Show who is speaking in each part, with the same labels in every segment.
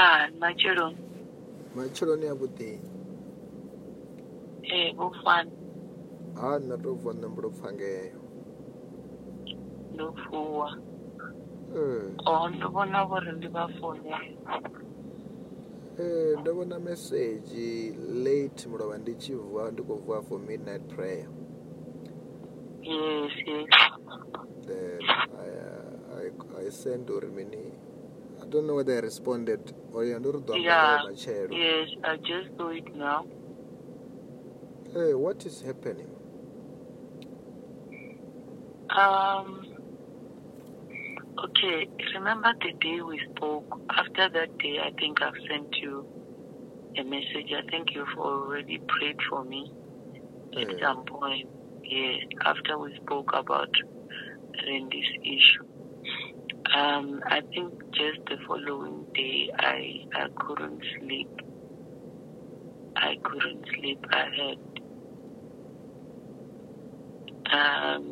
Speaker 1: ah matsheloni
Speaker 2: matsheloni avhuḓi
Speaker 1: ee vho fani
Speaker 2: ha nṋe tou bva nṋe mbo tou pfha ngeyo.
Speaker 1: Ndo vuwa.
Speaker 2: Ee
Speaker 1: o ndo vhona vhori ndi vha founela.
Speaker 2: Ee ndo vhona mesedzhi late mulovha ndi tshi vuwa ndi khou vuwa for midnight prayer.
Speaker 1: Yes yes.
Speaker 2: Then I, I, I sent uri mini don't know whether I responded or ya ndo ri ḓo
Speaker 1: yeah yes i just do it now.
Speaker 2: Hey, what is happening?
Speaker 1: Um okay remember the day we spoke? After that day i think i've sent you a message. I think you've already prayed for me at
Speaker 2: Eh.
Speaker 1: some point. Yes after we spoke about Randy's issue um i think just the following day i i couldn't sleep. I couldn't sleep. I had um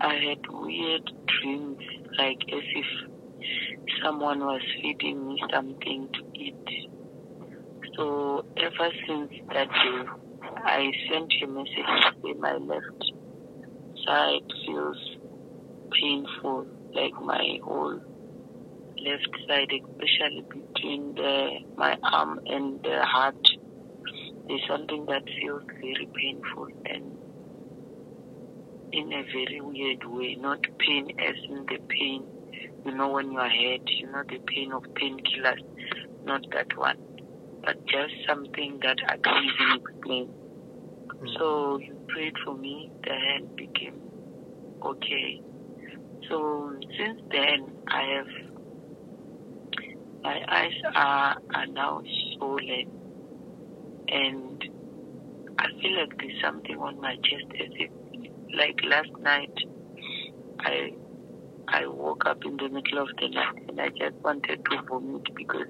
Speaker 1: i had weird dreams like as if someone was feeding me something to eat. So ever since that day I sent a message to my left side feels painful, like my whole left side, especially between the, my arm and the heart. There's something that feels very painful and in a very weird way, not pain as in the pain, you know, when you are hurt, you know, the pain of painkillers, not that one, but just something that I can't even explain. Hmm. So you prayed for me, the hand became okay. So since then, I have my eyes are are now swollen, and I feel like there's something on my chest. As if, like last night, I I woke up in the middle of the night and I just wanted to vomit because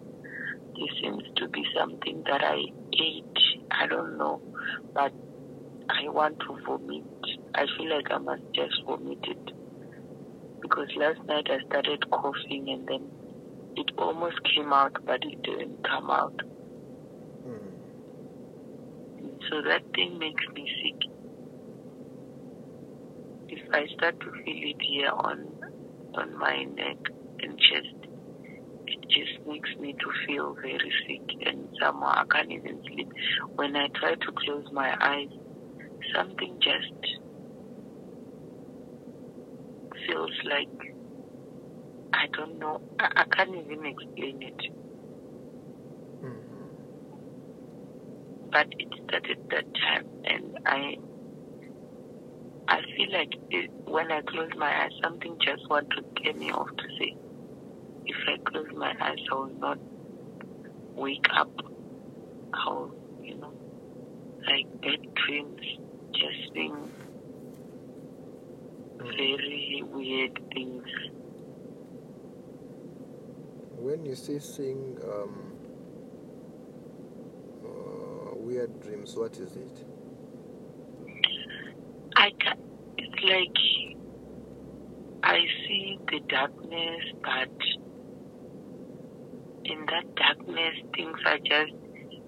Speaker 1: there seems to be something that I ate. I don't know, but I want to vomit. I feel like I must just vomit it. Because last night I started coughing and then it almost came out, but it didn't come out.
Speaker 2: Mm.
Speaker 1: So that thing makes me sick. If I start to feel it here on on my neck and chest, it just makes me to feel very sick and somehow I can't even sleep. When I try to close my eyes, something just feels like I don't know. I, I can't even explain it.
Speaker 2: Mhm.
Speaker 1: But it started that time, and I I feel like it, when I close my eyes, something just want to get me off to say, if I close my eyes, I will not wake up. How you know, like bad dreams, just being weird things.
Speaker 2: when you say seeing um, uh, weird dreams what is it
Speaker 1: I ca it's like I see the darkness, but in that darkness, things are just,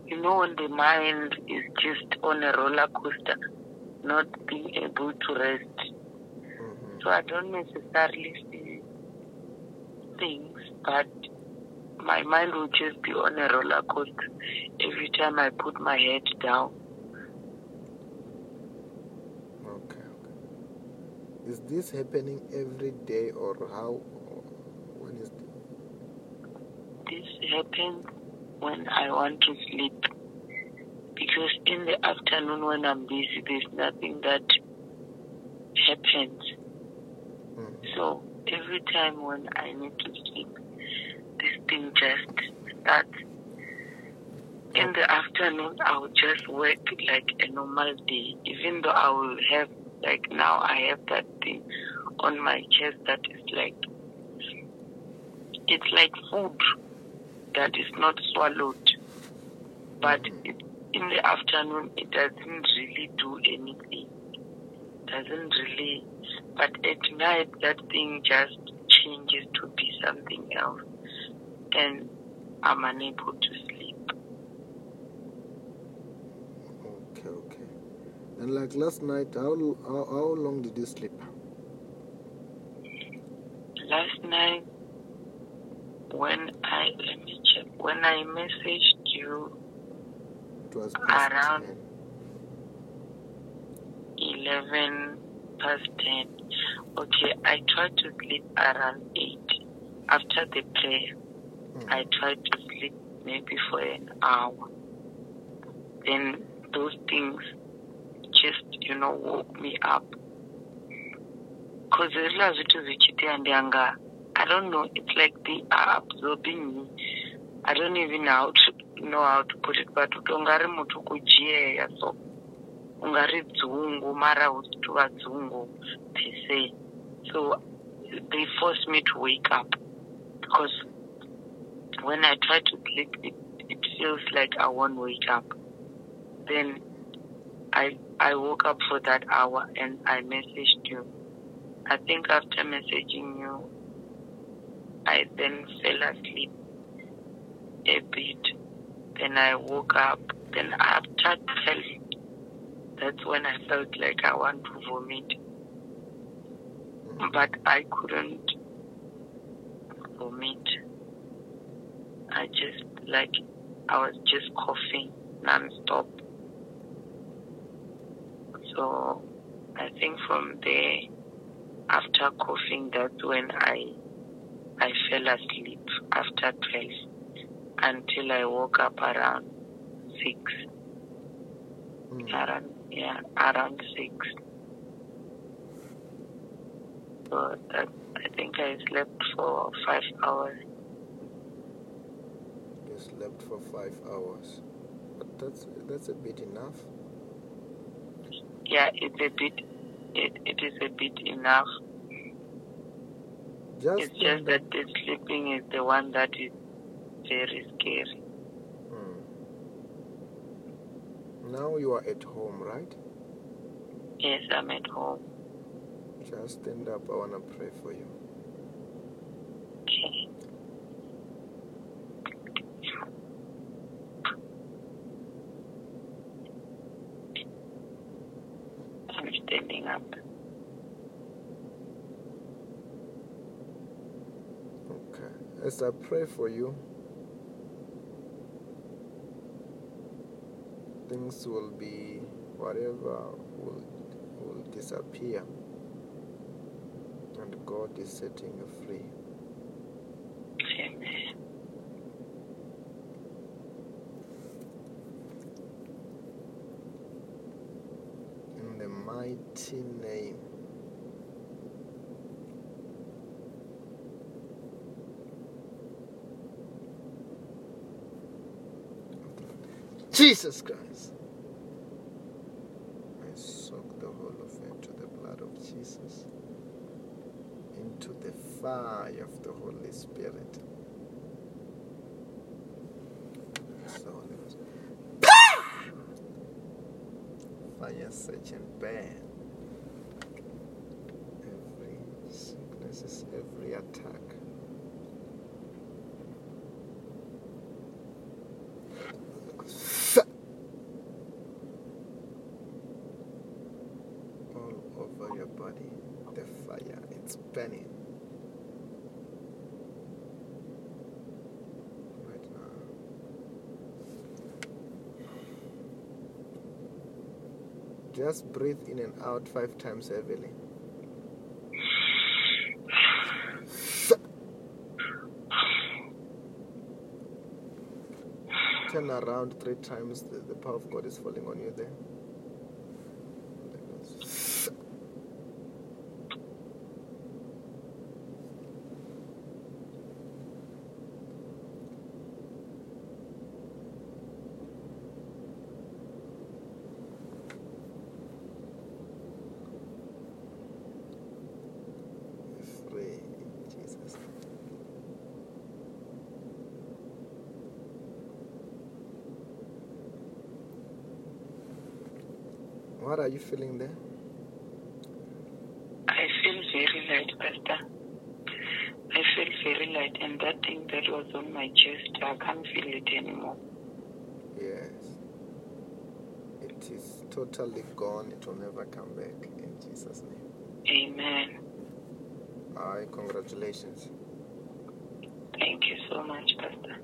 Speaker 1: you know, when the mind is just on a roller coaster, not being able to rest. So I don't necessarily see things, but my mind will just be on a roller coaster every time I put my head down.
Speaker 2: okay okay is this happening every day or how when is
Speaker 1: this happens when I want to sleep. Because in the afternoon when I'm busy, there's nothing that happens. So every time when I need to sleep, this thing just starts. In the afternoon, I will just work like a normal day, even though I will have, like now, I have that thing on my chest that is like, it's like food that is not swallowed. But
Speaker 2: Mhm.
Speaker 1: it, in the afternoon, it doesn't really do anything. Doesn't really. But at night, that thing just changes to be something else. And I'm unable to sleep.
Speaker 2: Okay, okay. And like last night, how, how, how long did you sleep?
Speaker 1: Last night, when I let me check, when I messaged you
Speaker 2: It was
Speaker 1: Around-
Speaker 2: 10.
Speaker 1: 11 past 10. Okay, I try to sleep around 8. After the prayer,
Speaker 2: Hmm.
Speaker 1: I try to sleep maybe for an hour. Then those things just, you know, woke me up. Because hezwiḽa zwithu zwi tshi itea ndi anga I don't know, it's like they are absorbing me. I don't even know how to know how to put it, but ungari muthu ku dzhiea so ungari dzungu mara si tovha per. So they force me to wake up because when I try to sleep, it, it feels like I won't wake up. Then I I woke up for that hour and I messaged you. I think after messaging you, I then fell asleep a bit. Then I woke up. Then after 12, that's when I felt like I want to vomit. But I couldn't vomit. I just, like, I was just coughing non-stop. So I think from there, after coughing, that's when I I fell asleep after 12 until I woke up around 6.
Speaker 2: Hmm.
Speaker 1: Around, yeah, around 6. So that, I think I slept for 5 hours.
Speaker 2: You slept for five hours. But that's that's a bit enough.
Speaker 1: Yeah, it's a bit, it, it is a bit enough.
Speaker 2: Just
Speaker 1: It's just that the sleeping is the one that is very scary.
Speaker 2: Now you are at home, right?
Speaker 1: Yes, I'm at home.
Speaker 2: Just stand up. I want to pray for you.
Speaker 1: Okay. I'm standing up.
Speaker 2: Okay. As I pray for you, things will be whatever will will disappear. And God is setting you free.
Speaker 1: Amen.
Speaker 2: In the mighty name Jesus Christ. I soak the whole of it into the blood of Jesus, into the fire of the Holy Spirit. Fire search and burn. Every sickness, every attack. All over your body, the fire, it's burning. Right now. Just breathe in and out five times heavily. Turn around three times. The, the power of God is falling on you there. Free in Jesus' name. What are you feeling there?
Speaker 1: I feel very light, Pastor. I feel very light. And that thing that was on my chest, I can't feel it anymore.
Speaker 2: Yes. It is totally gone. It will never come back in Jesus' name.
Speaker 1: Amen.
Speaker 2: Aye, congratulations.
Speaker 1: Thank you so much, Pastor.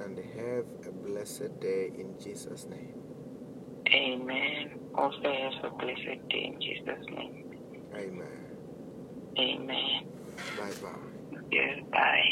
Speaker 2: And have a blessed day in Jesus' name.
Speaker 1: Amen. Also have a blessed day in Jesus' name.
Speaker 2: Amen.
Speaker 1: Amen.
Speaker 2: Bye bye.
Speaker 1: Yes, bye.